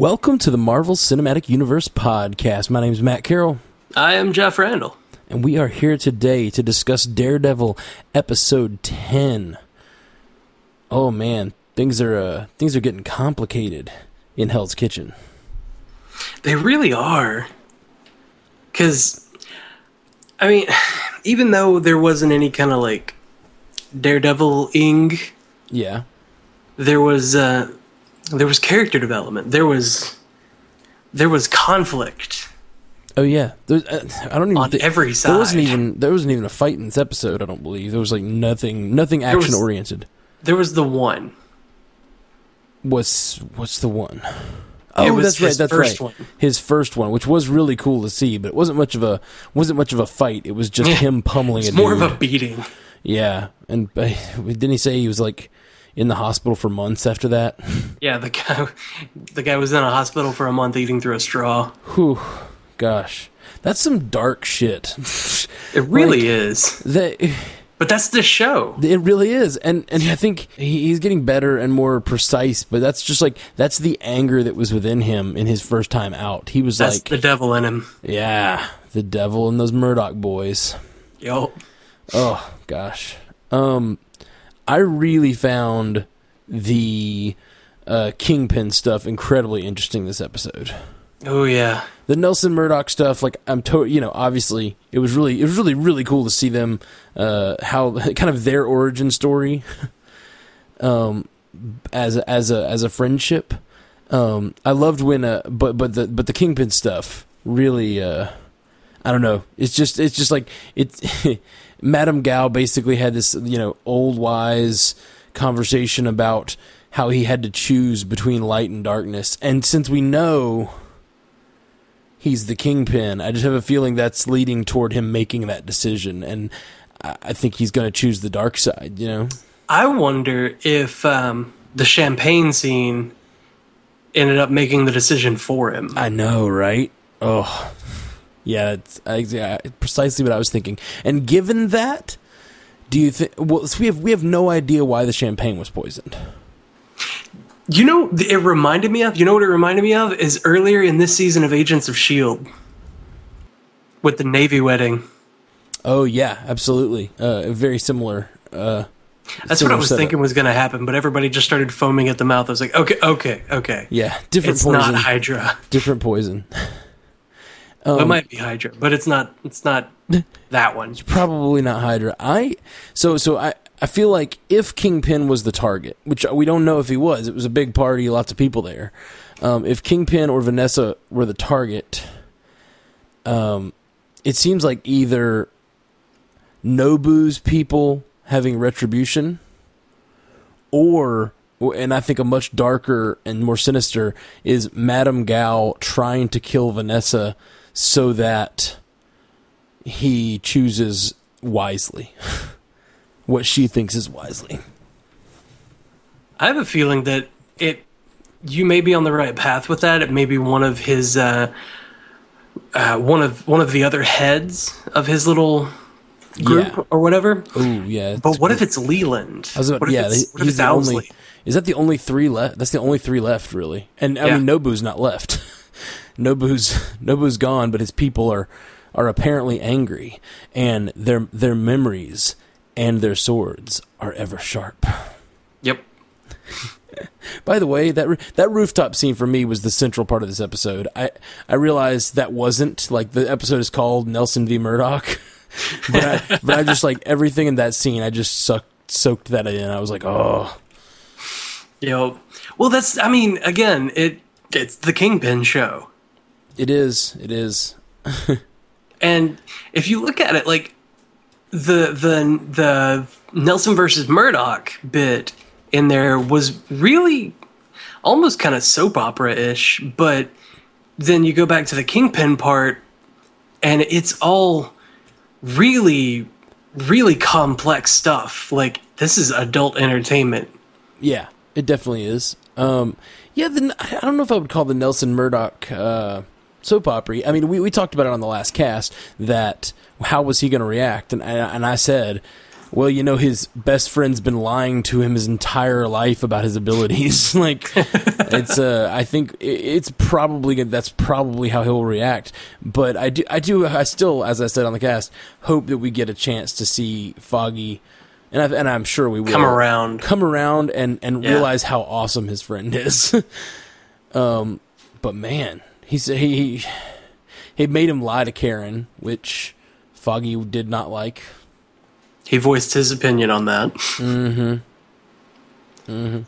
Welcome to the Marvel Cinematic Universe podcast. My name is Matt Carroll, I am Jeff Randall. and we are here today to discuss Daredevil episode 10. Oh man, things are uh, things are getting complicated in Hell's Kitchen. They really are. Because, I mean, even though there wasn't any kind of like Daredevil ing, Yeah. there was uh, there was character development. There was there was conflict Oh yeah. There's, uh, I don't even on thi- every side. There wasn't even there wasn't even a fight in this episode, I don't believe. There was like nothing nothing action oriented. There was the one. What's what's the one? Oh, It was that's right. That's first right. one. His first one, which was really cool to see, but it wasn't much of a wasn't much of a fight. It was just Yeah. him pummeling It's more dude. of a beating. yeah, and uh, didn't he say he was like in the hospital for months after that? Yeah, the guy the guy was in a hospital for a month eating through a straw. Whew, gosh, that's some dark shit. It really Like- is. that But that's the show. it really is, and and I think he's getting better and more precise. But that's just like that's the anger that was within him in his first time out. He was That's like, the devil in him. yeah, the devil and those Murdock boys. Yo. Oh gosh. Um I really found the uh Kingpin stuff incredibly interesting this episode. Oh yeah. The Nelson Murdock stuff like I'm to you know, obviously it was really it was really really cool to see them uh how kind of their origin story um as a, as a as a friendship. Um I loved when uh but but the but the Kingpin stuff really uh I don't know. It's just it's just like it. Madame Gao basically had this you know old wise conversation about how he had to choose between light and darkness, and since we know he's the kingpin, I just have a feeling that's leading toward him making that decision, and I I think he's going to choose the dark side. You know? I wonder if um, the champagne scene ended up making the decision for him. I know, right? Oh, yeah, it's I, yeah, precisely what I was thinking. And given that, do you think? Well, so we have we have no idea why the champagne was poisoned. You know, it reminded me of. You know what it reminded me of is earlier in this season of Agents of Shield with the Navy wedding. Oh yeah, absolutely. Uh, very similar. Uh, That's what I was setup. thinking was going to happen, but everybody just started foaming at the mouth. I was like, okay, okay, okay. Yeah, different It's poison. not Hydra. different poison. Well, it might be Hydra, but it's not. It's not that one. It's Probably not Hydra. I so so I I feel like if Kingpin was the target, which we don't know if he was, it was a big party, lots of people there. Um, if Kingpin or Vanessa were the target, um, it seems like either Nobu's people having retribution, or and I think a much darker and more sinister is Madame Gao trying to kill Vanessa so that he chooses wisely what she thinks is wisely. I have a feeling that it. You may be on the right path with that. It may be one of his. Uh, uh, one of one of the other heads of his little group Yeah. or whatever. Oh yeah, But what if it's Leland? About, what if yeah, it's, what if it's the Owlsley? only. Is that the only three left? That's the only three left, really. And I Yeah. mean, Nobu's not left. Nobu's Nobu's gone, but his people are are apparently angry, and their their memories and their swords are ever sharp. Yep. By the way, that that rooftop scene for me was the central part of this episode. I I realized that wasn't like the episode is called Nelson v Murdock, but I but I just like everything in that scene. I just sucked soaked that in. I was like, oh, Yo. Well, that's. I mean, again, it it's the Kingpin show, it is, it is. and if you look at it, like the the the Nelson versus Murdock bit in there was really almost kind of soap opera ish, but then you go back to the Kingpin part, and it's all really really complex stuff. Like this is adult entertainment. Yeah, it definitely is. Um, yeah, the, I don't know if I would call the Nelson Murdock uh, soap opera. I mean, we, we talked about it on the last cast that how was he going to react, and and I said well, you know, his best friend's been lying to him his entire life about his abilities. like, it's, uh, I think it's probably good. That's probably how he'll react. But I do, I do, I still, as I said on the cast, hope that we get a chance to see Foggy, and I, and I'm sure we will Come around. come around and and Yeah. realize how awesome his friend is. um, but man, he's he he he made him lie to Karen, which Foggy did not like. He voiced his opinion on that. Mhm mhm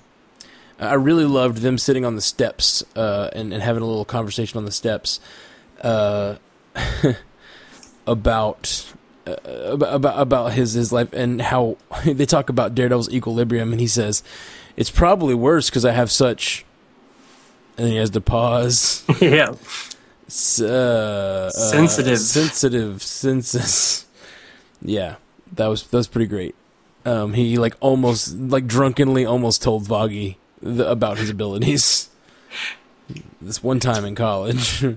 i really loved them sitting on the steps uh, and, and having a little conversation on the steps uh, about, uh, about about about his his life and how they talk about Daredevil's equilibrium, and he says it's probably worse because I have such. And he has to pause. yeah. S- uh, uh, Sensitive. sensitive senses. Yeah, that was that was pretty great. Um, he like almost like drunkenly almost told Foggy the, about his abilities. this one time in college.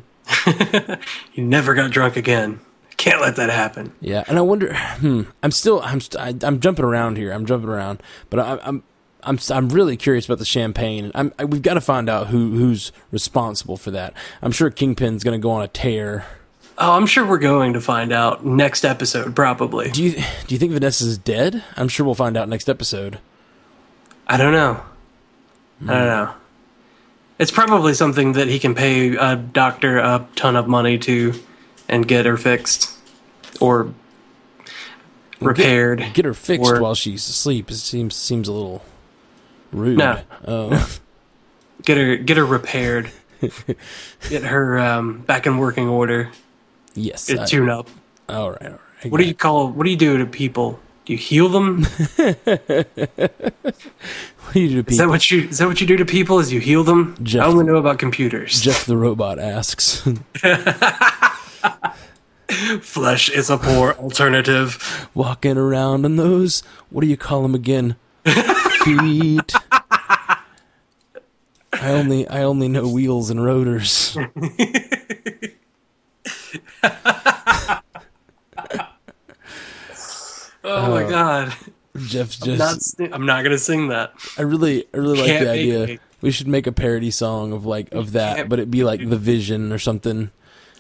He never got drunk again. Can't let that happen. yeah, and I wonder. Hmm, I'm still I'm st- I, I'm jumping around here. I'm jumping around, but I, I'm. I'm I'm really curious about the champagne. I'm, I, we've got to find out who who's responsible for that. I'm sure Kingpin's going to go on a tear. Oh, I'm sure we're going to find out next episode, probably. Do you do you think Vanessa's dead? I'm sure we'll find out next episode. I don't know. I don't hmm. know. It's probably something that he can pay a doctor a ton of money to and get her fixed or repaired. Get her fixed Or- while she's asleep. It seems seems a little rude. No. Oh, Get her get her repaired. get her um, back in working order. yes. Get I- tune up. all right. All right. I What do you call what do you do to people? Do you heal them? What do you do to Is that people? what you is that what you do to people? Is you heal them? Jeff- I only know about computers. Jeff the robot asks. Flesh is a poor alternative. Walking around on those. What do you call them again? Feet. I only I only know wheels and rotors. Oh my god. Jeff's Not, just. I'm not gonna sing that. I really I really like the idea. me. We should make a parody song of like of that, but it'd be like the Vision or something.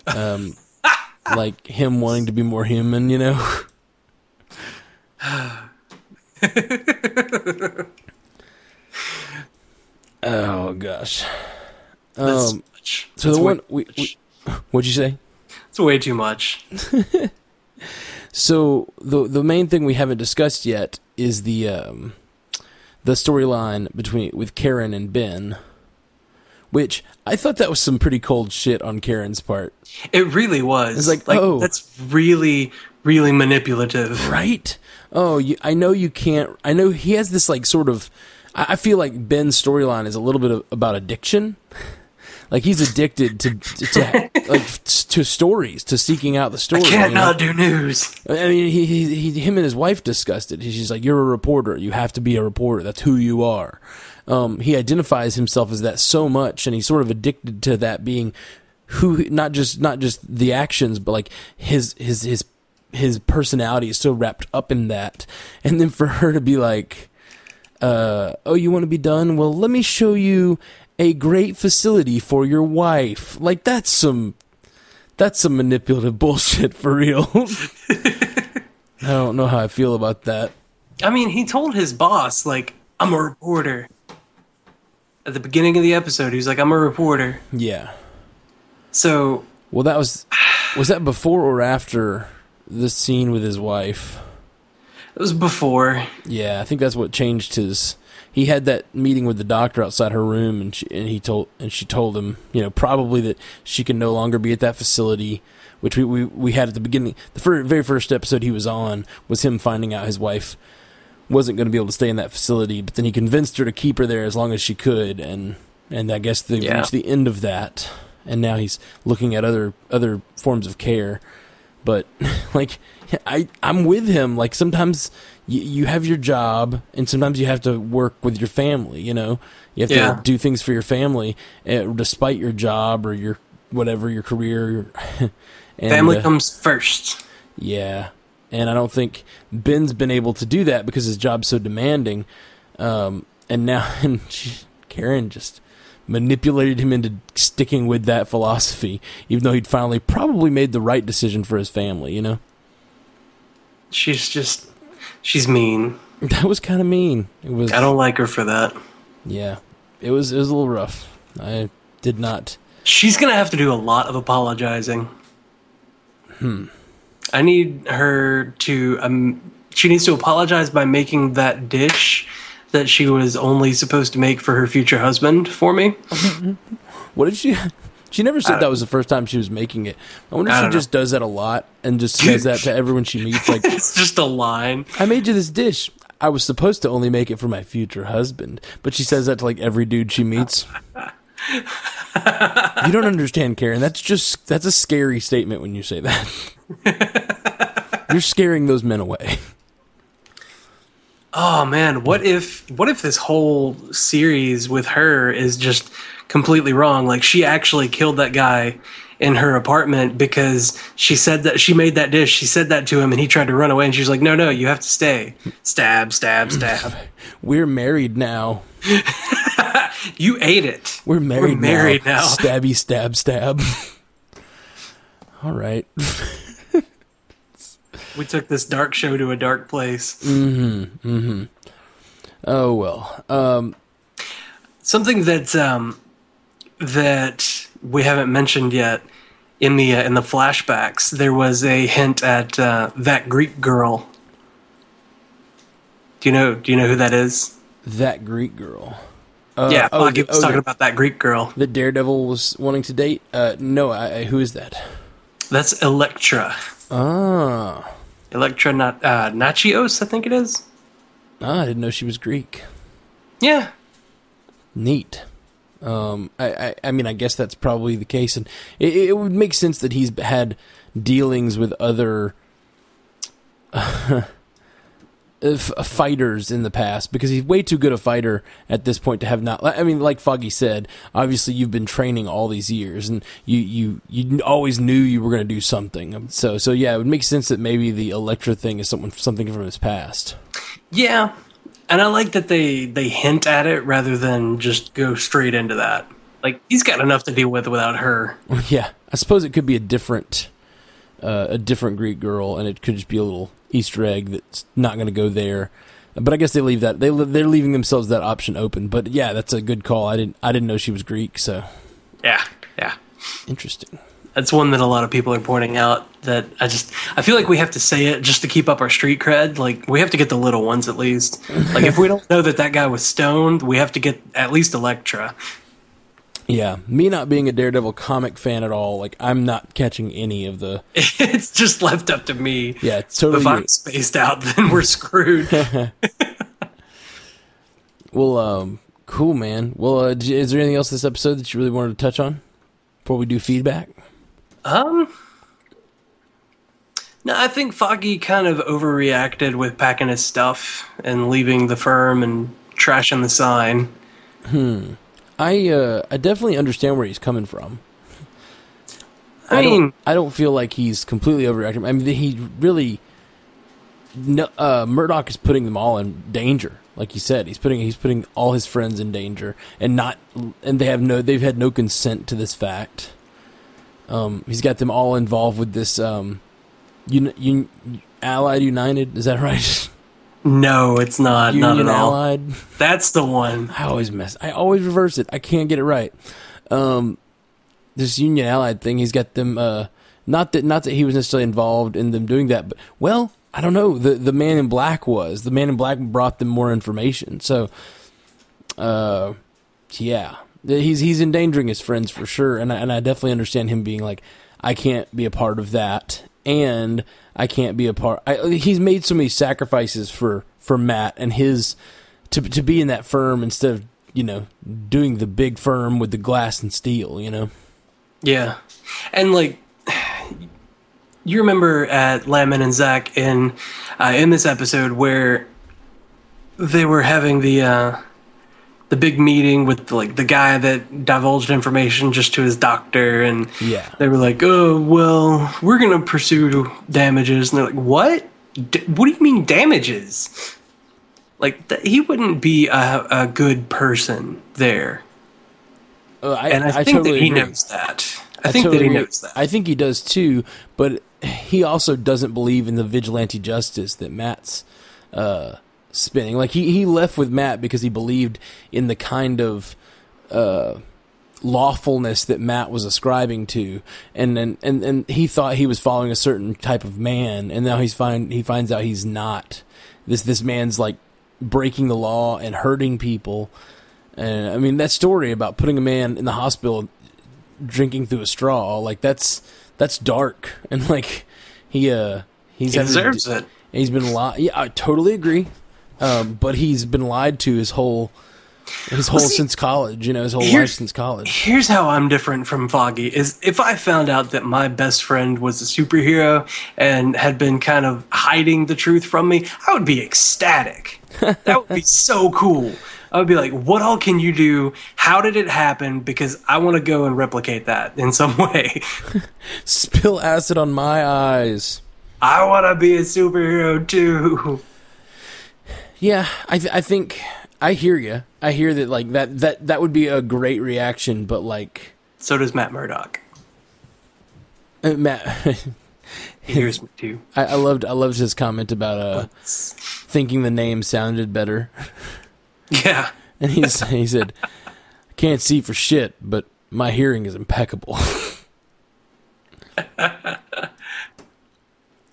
Um, like him wanting to be more human, you know. oh gosh. That's Um, much. so That's the one we, we what'd you say? It's way too much. So the the main thing we haven't discussed yet is the um, the storyline between with Karen and Ben, which I thought that was some pretty cold shit on Karen's part, It really was. It's like, oh. that's really, really manipulative. right? Oh, you, I know you can't. I know he has this like sort of. I, I feel like Ben's storyline is a little bit of, about addiction. Like he's addicted to, to, like to stories, to seeking out the story. Can't you know? not do news. I mean, he, he, he, him and his wife discussed it. She's like, "You're a reporter. You have to be a reporter. That's who you are." Um, he identifies himself as that so much, and he's sort of addicted to that being who, not just not just the actions, but like his his his his personality is so wrapped up in that. And then for her to be like, uh, "Oh, you want to be done? Well, let me show you a great facility for your wife." Like that's some that's some manipulative bullshit for real. I don't know how I feel about that. I mean, he told his boss, like, I'm a reporter. At the beginning of the episode, he was like, I'm a reporter. Yeah. So, Well, that was was that before or after the scene with his wife? It was before. Yeah, I think that's what changed his. He had that meeting with the doctor outside her room, and she and he told and she told him, you know, probably that she can no longer be at that facility, which we we, we had at the beginning. The very first episode he was on was him finding out his wife wasn't going to be able to stay in that facility, but then he convinced her to keep her there as long as she could, and and I guess they Yeah. reached the end of that, and now he's looking at other other forms of care, but like I I'm with him. Like sometimes you, you have your job, and sometimes you have to work with your family. You know, you have Yeah. to do things for your family, uh, despite your job or your whatever your career. and, Family uh, comes first. yeah, and I don't think Ben's been able to do that because his job's so demanding. Um, and now, and she, Karen just manipulated him into sticking with that philosophy, even though he'd finally probably made the right decision for his family. You know, She's just she's mean. that was kind of mean. It was. I don't like her for that. Yeah, it was. It was a little rough. I did not. She's gonna have to do a lot of apologizing. Hmm. I need her to. Um, she needs to apologize by making that dish that she was only supposed to make for her future husband for me. What did she? She never said that was the first time she was making it. I wonder if I she don't know. just does that a lot and just says that to everyone she meets. Like, it's just a line. I made you this dish. I was supposed to only make it for my future husband, but she says that to like every dude she meets. you don't understand, Karen. That's just that's a scary statement when you say that. You're scaring those men away. Oh man, what if what if this whole series with her is just completely wrong? Like she actually killed that guy in her apartment because she said that she made that dish. She said that to him and he tried to run away and she's like, "No, no, you have to stay." Stab, stab, stab. We're married now. you ate it. We're married, married now. Stabby, stab, stab. All right. We took this dark show to a dark place. Mm-hmm. Mm-hmm. Oh well. Um, Something that um, that we haven't mentioned yet in the uh, in the flashbacks, there was a hint at uh, that Greek girl. Do you know? Do you know who that is? that Greek girl. Uh, yeah, oh, the, was oh, talking the- about that Greek girl. the Daredevil was wanting to date. Uh, no, I, I, who is that? That's Elektra. Ah, Elektra not uh, Natchios, I think it is. ah, I didn't know she was Greek. Yeah, Neat. Um, I, I, I mean, I guess that's probably the case, and it, it would make sense that he's had dealings with other f- fighters in the past because he's way too good a fighter at this point to have not. I mean, like Foggy said, obviously you've been training all these years, and you you you always knew you were going to do something. So so yeah, it would make sense that maybe the Elektra thing is something something from his past. yeah, and I like that they they hint at it rather than just go straight into that. Like he's got enough to deal with without her. Yeah, I suppose it could be a different, uh, a different Greek girl, and it could just be a little Easter egg that's not going to go there. But I guess they leave that they they're leaving themselves that option open. But yeah, that's a good call. I didn't I didn't know she was Greek, so Yeah, yeah. interesting. That's one that a lot of people are pointing out. That I just I feel like we have to say it just to keep up our street cred. Like we have to get the little ones at least. Like if we don't know that that guy was stoned, we have to get at least Elektra. Yeah, me not being a Daredevil comic fan at all, like I'm not catching any of the. it's just left up to me. Yeah, it's totally. If I'm spaced out, then we're screwed. Well, um, cool, man. Well, uh, is there anything else this episode that you really wanted to touch on before we do feedback? um, no, I think Foggy kind of overreacted with packing his stuff and leaving the firm and trashing the sign. I uh, I definitely understand where he's coming from. I don't- mean, I don't feel like he's completely overreacting. I mean, he really, no, uh, Murdock is putting them all in danger. Like you said, he's putting he's putting all his friends in danger, and not, and they have no, they've had no consent to this fact. Um, he's got them all involved with this, um, un, un, Allied United. Is that right? no, it's not. not Union at all. Allied. That's the one. I always mess. I always reverse it. I can't get it right. Um, this Union Allied thing. He's got them. Uh, not that not that he was necessarily involved in them doing that, but well, I don't know. The the Man in Black was. The Man in Black brought them more information. So, uh, yeah, he's he's endangering his friends for sure, and I, and I definitely understand him being like, I can't be a part of that, and I can't be a part. I, he's made so many sacrifices for for Matt and his to to be in that firm instead of you know doing the big firm with the glass and steel. You know, Yeah, and like you remember at Landman and Zack in uh, in this episode where they were having the uh, the big meeting with like the guy that divulged information just to his doctor, and yeah, they were like, "Oh, well, we're gonna pursue damages," and they're like, "What? D- what do you mean damages? Like th- he wouldn't be a, a good person there, Uh, I, and I, I think totally that he agree. knows that. I, think totally that he agree. knows that. I think he does too, but he also doesn't believe in the vigilante justice that Matt's uh, spinning. Like he, he left with Matt because he believed in the kind of uh, lawfulness that Matt was ascribing to, and, and and and he thought he was following a certain type of man, and now he's find he finds out he's not. This this man's like breaking the law and hurting people. And I mean that story about putting a man in the hospital drinking through a straw, like that's that's dark and like he uh he's he deserves do- it. He's been lied. Yeah, I totally agree. Um, but he's been lied to his whole his whole see, since college. You know, his whole life since college. Here's how I'm different from Foggy is if I found out that my best friend was a superhero and had been kind of hiding the truth from me, I would be ecstatic. that would be so cool. I would be like, what all can you do? How did it happen? Because I want to go and replicate that in some way. Spill acid on my eyes. I want to be a superhero too. Yeah, I th- I think I hear you. I hear that like that that that would be a great reaction, but like So does Matt Murdock. uh, Matt. He hears me too. I, I loved I loved his comment about uh thinking the name sounded better, Yeah. and he he said, "I can't see for shit, but my hearing is impeccable."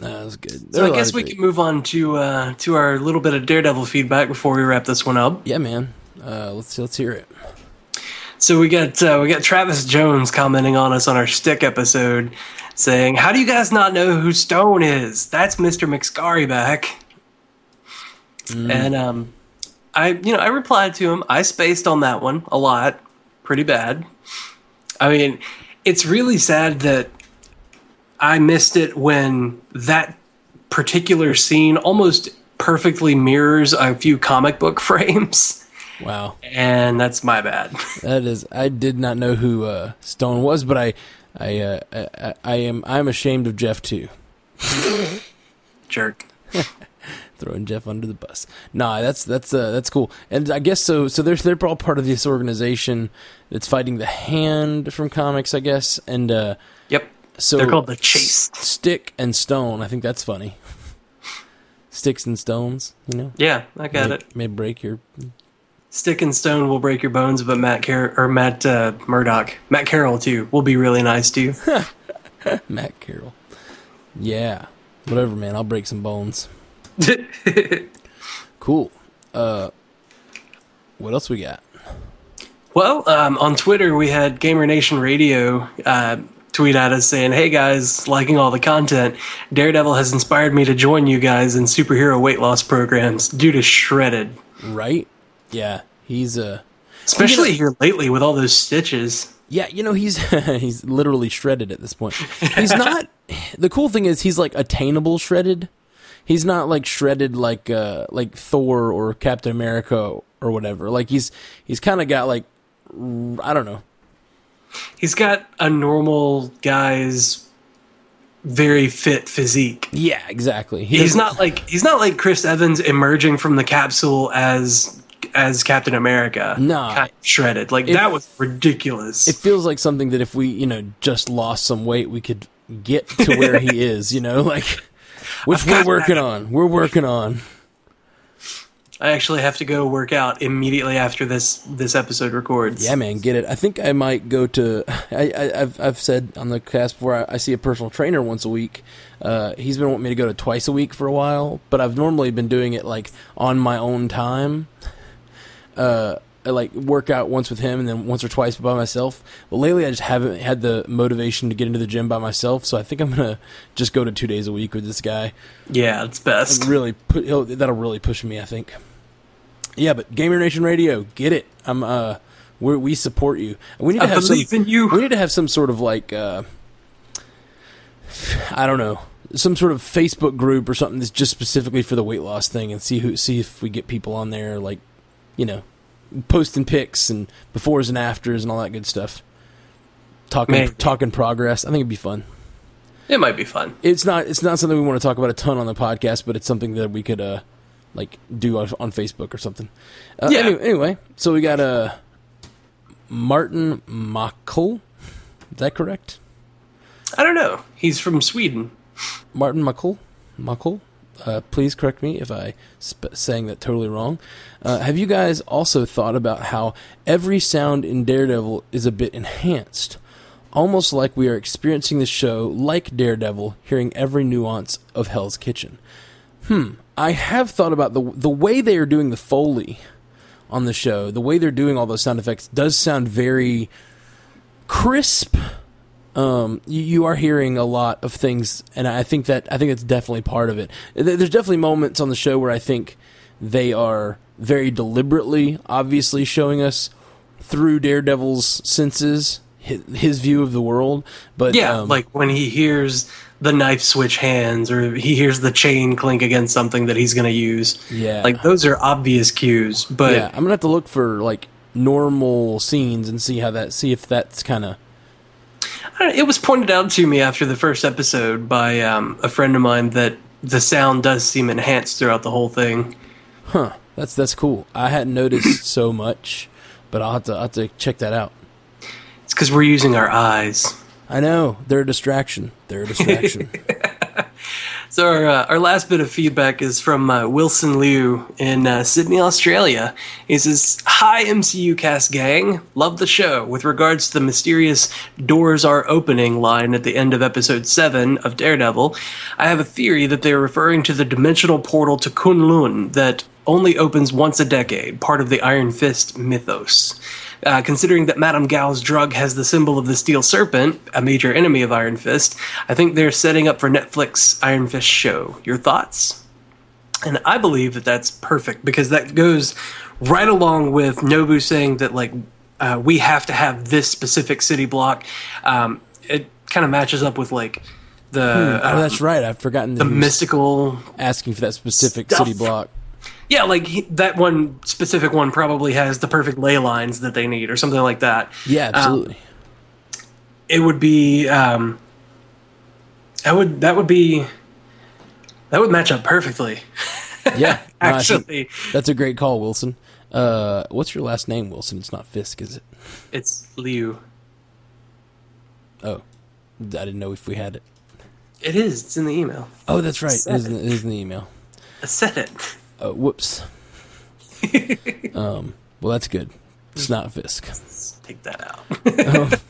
That was good. So I guess we can move on to uh, to our little bit of Daredevil feedback before we wrap this one up. Yeah, man. Uh, let's let's hear it. So we got uh, we got Travis Jones commenting on us on our stick episode, saying, "How do you guys not know who Stone is? That's Mister McScarry back." And um, I you know I replied to him. I spaced on that one a lot, pretty bad. I mean, it's really sad that I missed it when that particular scene almost perfectly mirrors a few comic book frames. Wow, And that's my bad. that is. I did not know who uh, Stone was, but I I, uh, I I am I'm ashamed of Jeff too. Jerk. throwing Jeff under the bus. Nah, that's that's uh, that's cool. And I guess so. So they're they're all part of this organization that's fighting the Hand from comics, I guess. And uh. So They're called the Chaste. S- Stick and Stone. I think that's funny. Sticks and stones, you know. Yeah, I got may, it. May break your. Stick and stone will break your bones, but Matt Car- or Matt uh, Murdock, Matt Carroll too, will be really nice to you. Matt Carroll. Yeah, whatever, man. I'll break some bones. Cool. Uh, what else we got? well, um, on Twitter we had Gamer Nation Radio uh, tweet at us saying, "Hey guys, liking all the content. Daredevil has inspired me to join you guys in superhero weight loss programs due to Shredded, Right? Yeah, he's uh especially here lately with all those stitches." Yeah, you know he's he's literally shredded at this point. He's not. the cool thing is he's like attainable shredded. He's not like shredded like uh like Thor or Captain America or whatever. Like he's he's kind of got like I don't know. He's got a normal guy's very fit physique. Yeah, exactly. He he's doesn't- like he's not like Chris Evans emerging from the capsule as as Captain America. Nah. kind of shredded. Like If- that was ridiculous. It feels like something that if we you know just lost some weight, we could get to where he is. You know, like which I've we're working that. on. We're working on. I actually have to go work out immediately after this this episode records. Yeah, man, get it. I think I might go to. I, I, I've I've said on the cast before. I, I see a personal trainer once a week. Uh, he's been wanting me to go to twice a week for a while, but I've normally been doing it like on my own time. Uh, I like work out once with him and then once or twice by myself. But lately, I just haven't had the motivation to get into the gym by myself. So I think I'm gonna just go to two days a week with this guy. Yeah, it's best. Really, put, that'll really push me. I think. Yeah, but Gamer Nation Radio, get it. I'm uh, we we support you. We need to I have some. believe in you. We need to have some sort of like uh, I don't know, some sort of Facebook group or something that's just specifically for the weight loss thing, and see who see if we get people on there, like you know, posting pics and befores and afters and all that good stuff. Talking Maybe. talking progress. I think it'd be fun. It might be fun. It's not it's not something we want to talk about a ton on the podcast, but it's something that we could uh like do on, on Facebook or something. Uh, Yeah. Anyway, anyway, so we got uh Martin Mackle. Is that correct? I don't know. He's from Sweden. Martin Muckle, Muckle. Uh, please correct me if I sp- saying that totally wrong. Uh, have you guys also thought about how every sound in Daredevil is a bit enhanced, almost like we are experiencing the show like Daredevil, hearing every nuance of Hell's Kitchen? Hmm. I have thought about the the way they are doing the foley on the show. The way they're doing all those sound effects does sound very crisp um, you, you are hearing a lot of things, and I think that I think it's definitely part of it. There's definitely moments on the show where I think they are very deliberately, obviously showing us through Daredevil's senses his, his view of the world. But Yeah, um, like when he hears the knife switch hands or he hears the chain clink against something that he's going to use. Yeah. Like those are obvious cues, but yeah, I'm gonna have to look for like normal scenes and see how that see if that's kind of I don't know, it was pointed out to me after the first episode by um, a friend of mine that the sound does seem enhanced throughout the whole thing. huh. That's that's cool. I hadn't noticed so much, but I'll have to I'll have to check that out. It's because we're using our eyes. I know they're a distraction. They're a distraction. So our uh, our last bit of feedback is from uh, Wilson Liu in uh, Sydney, Australia. He says, "Hi MCU cast gang, love the show. With regards to the mysterious doors are opening line at the end of episode seven of Daredevil, I have a theory that they are referring to the dimensional portal to Kunlun that only opens once a decade, part of the Iron Fist mythos." Uh, considering that Madame Gao's drug has the symbol of the Steel Serpent, a major enemy of Iron Fist, I think they're setting up for Netflix Iron Fist show. Your thoughts? And I believe that that's perfect because that goes right along with Nobu saying that like uh, we have to have this specific city block. Um, it kind of matches up with like the oh, um, that's right. I've forgotten that the mystical asking for that specific stuff. city block. Yeah, like he, that one specific one probably has the perfect ley lines that they need, or something like that. Yeah, absolutely. It would be, um, that would that would be, that would match up perfectly. yeah, no, Actually, that's a great call, Wilson. Uh, what's your last name, Wilson? It's not Fisk, is it? it's Liu. Oh, I didn't know if we had it. It is. It's in the email. Oh, that's right. It is, in, it is in the email. I said it. Oh, whoops. um, well, that's good. It's not Fisk. Let's take that out.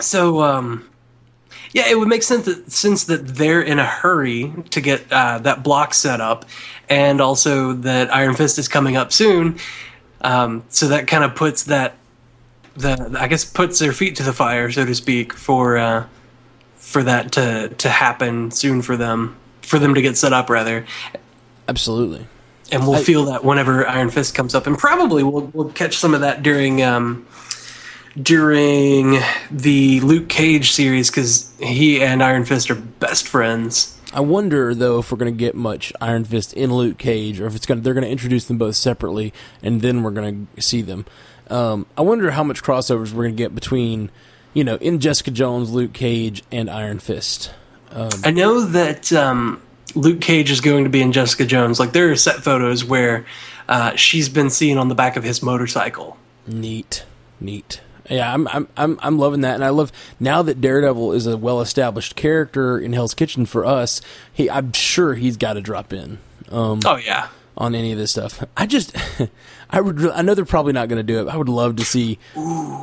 so, um, yeah, it would make sense that since that they're in a hurry to get uh, that block set up, and also that Iron Fist is coming up soon, um, so that kind of puts that the I guess puts their feet to the fire, so to speak, for uh, for that to to happen soon for them, for them to get set up rather, Absolutely. and we'll I- feel that whenever Iron Fist comes up, and probably we'll we'll catch some of that during um, during the Luke Cage series because he and Iron Fist are best friends. I wonder though if we're going to get much Iron Fist in Luke Cage, or if it's going to they're going to introduce them both separately, and then we're going to see them. Um, I wonder how much crossovers we're going to get between, you know, in Jessica Jones, Luke Cage, and Iron Fist. I know that um, Luke Cage is going to be in Jessica Jones. Like there are set photos where uh, she's been seen on the back of his motorcycle. Neat, neat. Yeah, I'm I'm I'm I'm loving that, and I love now that Daredevil is a well-established character in Hell's Kitchen for us. He, I'm sure he's got to drop in. Um, Oh yeah, on any of this stuff. I just, I would, I know they're probably not going to do it. But I would love to see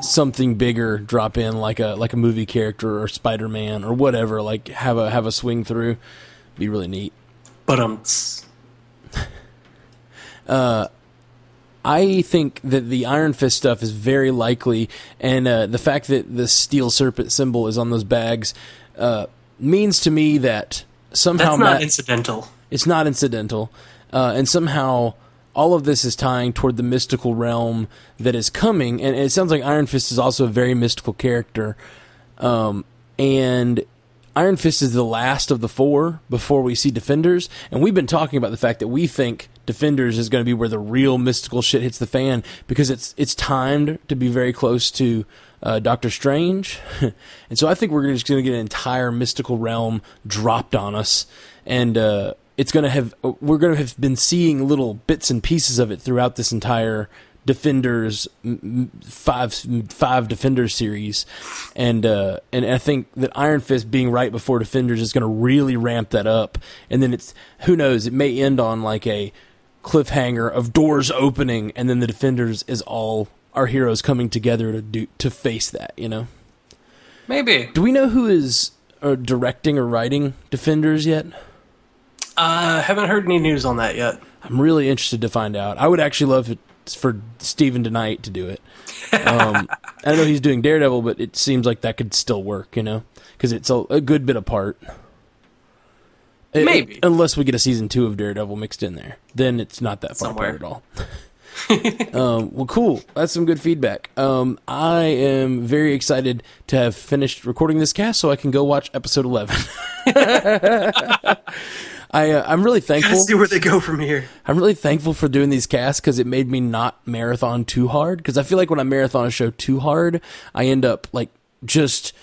something bigger drop in, like a like a movie character or Spider Man or whatever. Like have a have a swing through. Be really neat. but um, uh, I think that the Iron Fist stuff is very likely, and uh, the fact that the Steel Serpent symbol is on those bags uh, means to me that somehow that's not Matt- incidental. It's not incidental, uh, and somehow all of this is tying toward the mystical realm that is coming. And it sounds like Iron Fist is also a very mystical character, um, and Iron Fist is the last of the four before we see Defenders, and we've been talking about the fact that we think Defenders is going to be where the real mystical shit hits the fan because it's it's timed to be very close to uh, Doctor Strange, and so I think we're just going to get an entire mystical realm dropped on us, and uh, it's going to have we're going to have been seeing little bits and pieces of it throughout this entire Defenders five five Defenders series, and uh, and I think that Iron Fist being right before Defenders is going to really ramp that up, and then it's who knows it may end on like a cliffhanger of doors opening, and then the Defenders is all our heroes coming together to do to face that, you know. Maybe. Do we know who is uh, directing or writing Defenders yet? Uh, haven't heard any news on that yet. I'm really interested to find out. I would actually love it for Steven DeKnight to do it. Um, I know he's doing Daredevil, but it seems like that could still work, you know, because it's a, a, good bit apart. Maybe, it, unless we get a season two of Daredevil mixed in there, then it's not that far Somewhere. apart at all. um, well, cool. That's some good feedback. Um, I am very excited to have finished recording this cast so I can go watch episode 11. I, uh, I'm really thankful. see where they go from here. I'm really thankful for doing these casts because it made me not marathon too hard. Because I feel like when I marathon a show too hard, I end up like just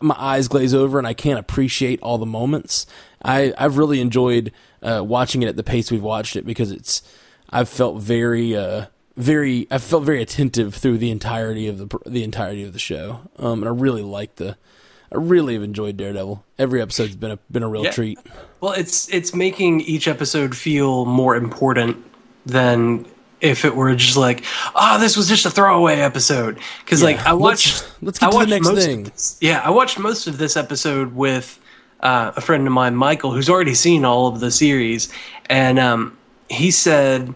my eyes glaze over and I can't appreciate all the moments. I I've really enjoyed uh, watching it at the pace we've watched it because it's I've felt very, uh, very, I felt very attentive through the entirety of the the entirety of the show, um, and I really like the. I really have enjoyed Daredevil. Every episode's been a been a real yeah. treat. Well, it's it's making each episode feel more important than if it were just like, oh, this was just a throwaway episode. Because yeah. like I watched, let's, let's get I to the next thing. This, yeah, I watched most of this episode with uh, a friend of mine, Michael, who's already seen all of the series, and um, he said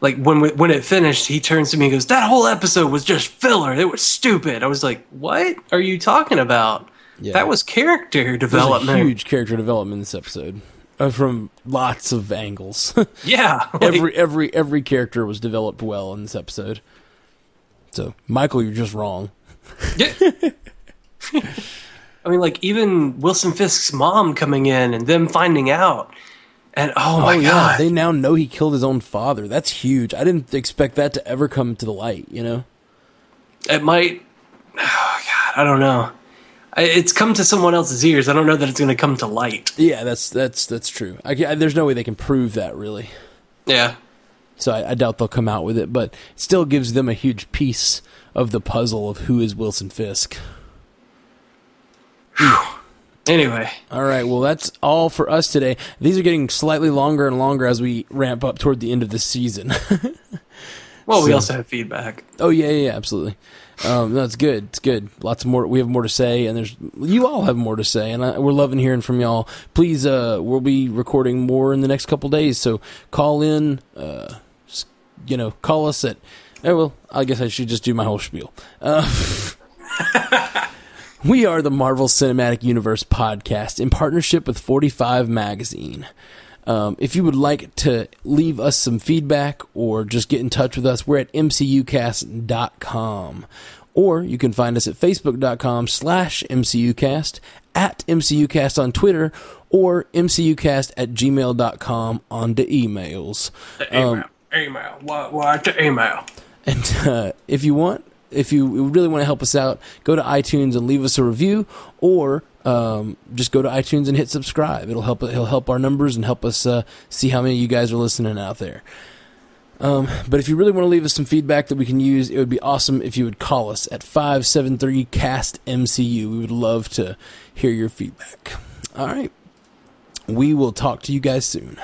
like when we, when it finished he turns to me and goes that whole episode was just filler. It was stupid. I was like what are you talking about? Yeah. that was character development. huge character development in this episode uh, from lots of angles. Yeah like, every every every character was developed well in this episode. So michael you're just wrong. Yeah. i mean like even wilson fisk's mom coming in and them finding out and oh, oh my yeah, god, they now know he killed his own father. That's huge. I didn't expect that to ever come to the light. You know, it might. Oh god, I don't know. It's come to someone else's ears. I don't know that it's going to come to light. Yeah, that's that's that's true. I, I, there's no way they can prove that really. Yeah. So I, I doubt they'll come out with it, but it still gives them a huge piece of the puzzle of who is Wilson Fisk. Anyway. All right. Well, that's all for us today. These are getting slightly longer and longer as we ramp up toward the end of the season. well, so, we also have feedback. Oh yeah, yeah, absolutely. Um, no, it's good. It's good. Lots more. We have more to say, and there's you all have more to say, and I, we're loving hearing from y'all. Please, uh, we'll be recording more in the next couple days, so call in. Uh, you know, call us at. Oh, well, I guess I should just do my whole spiel. Uh, We are the Marvel Cinematic Universe podcast in partnership with 45 Magazine. Um, if you would like to leave us some feedback or just get in touch with us, we're at mcucast.com. Or you can find us at facebook.com slash mcucast, at mcucast on Twitter, or mcucast at gmail.com on the emails. The email. Um, email. What, what the email? And uh, if you want, if you really want to help us out, go to iTunes and leave us a review, or um, just go to iTunes and hit subscribe. It'll help. It'll help our numbers and help us uh, see how many of you guys are listening out there. Um, but if you really want to leave us some feedback that we can use, it would be awesome if you would call us at 573 CAST MCU. We would love to hear your feedback. All right. We will talk to you guys soon.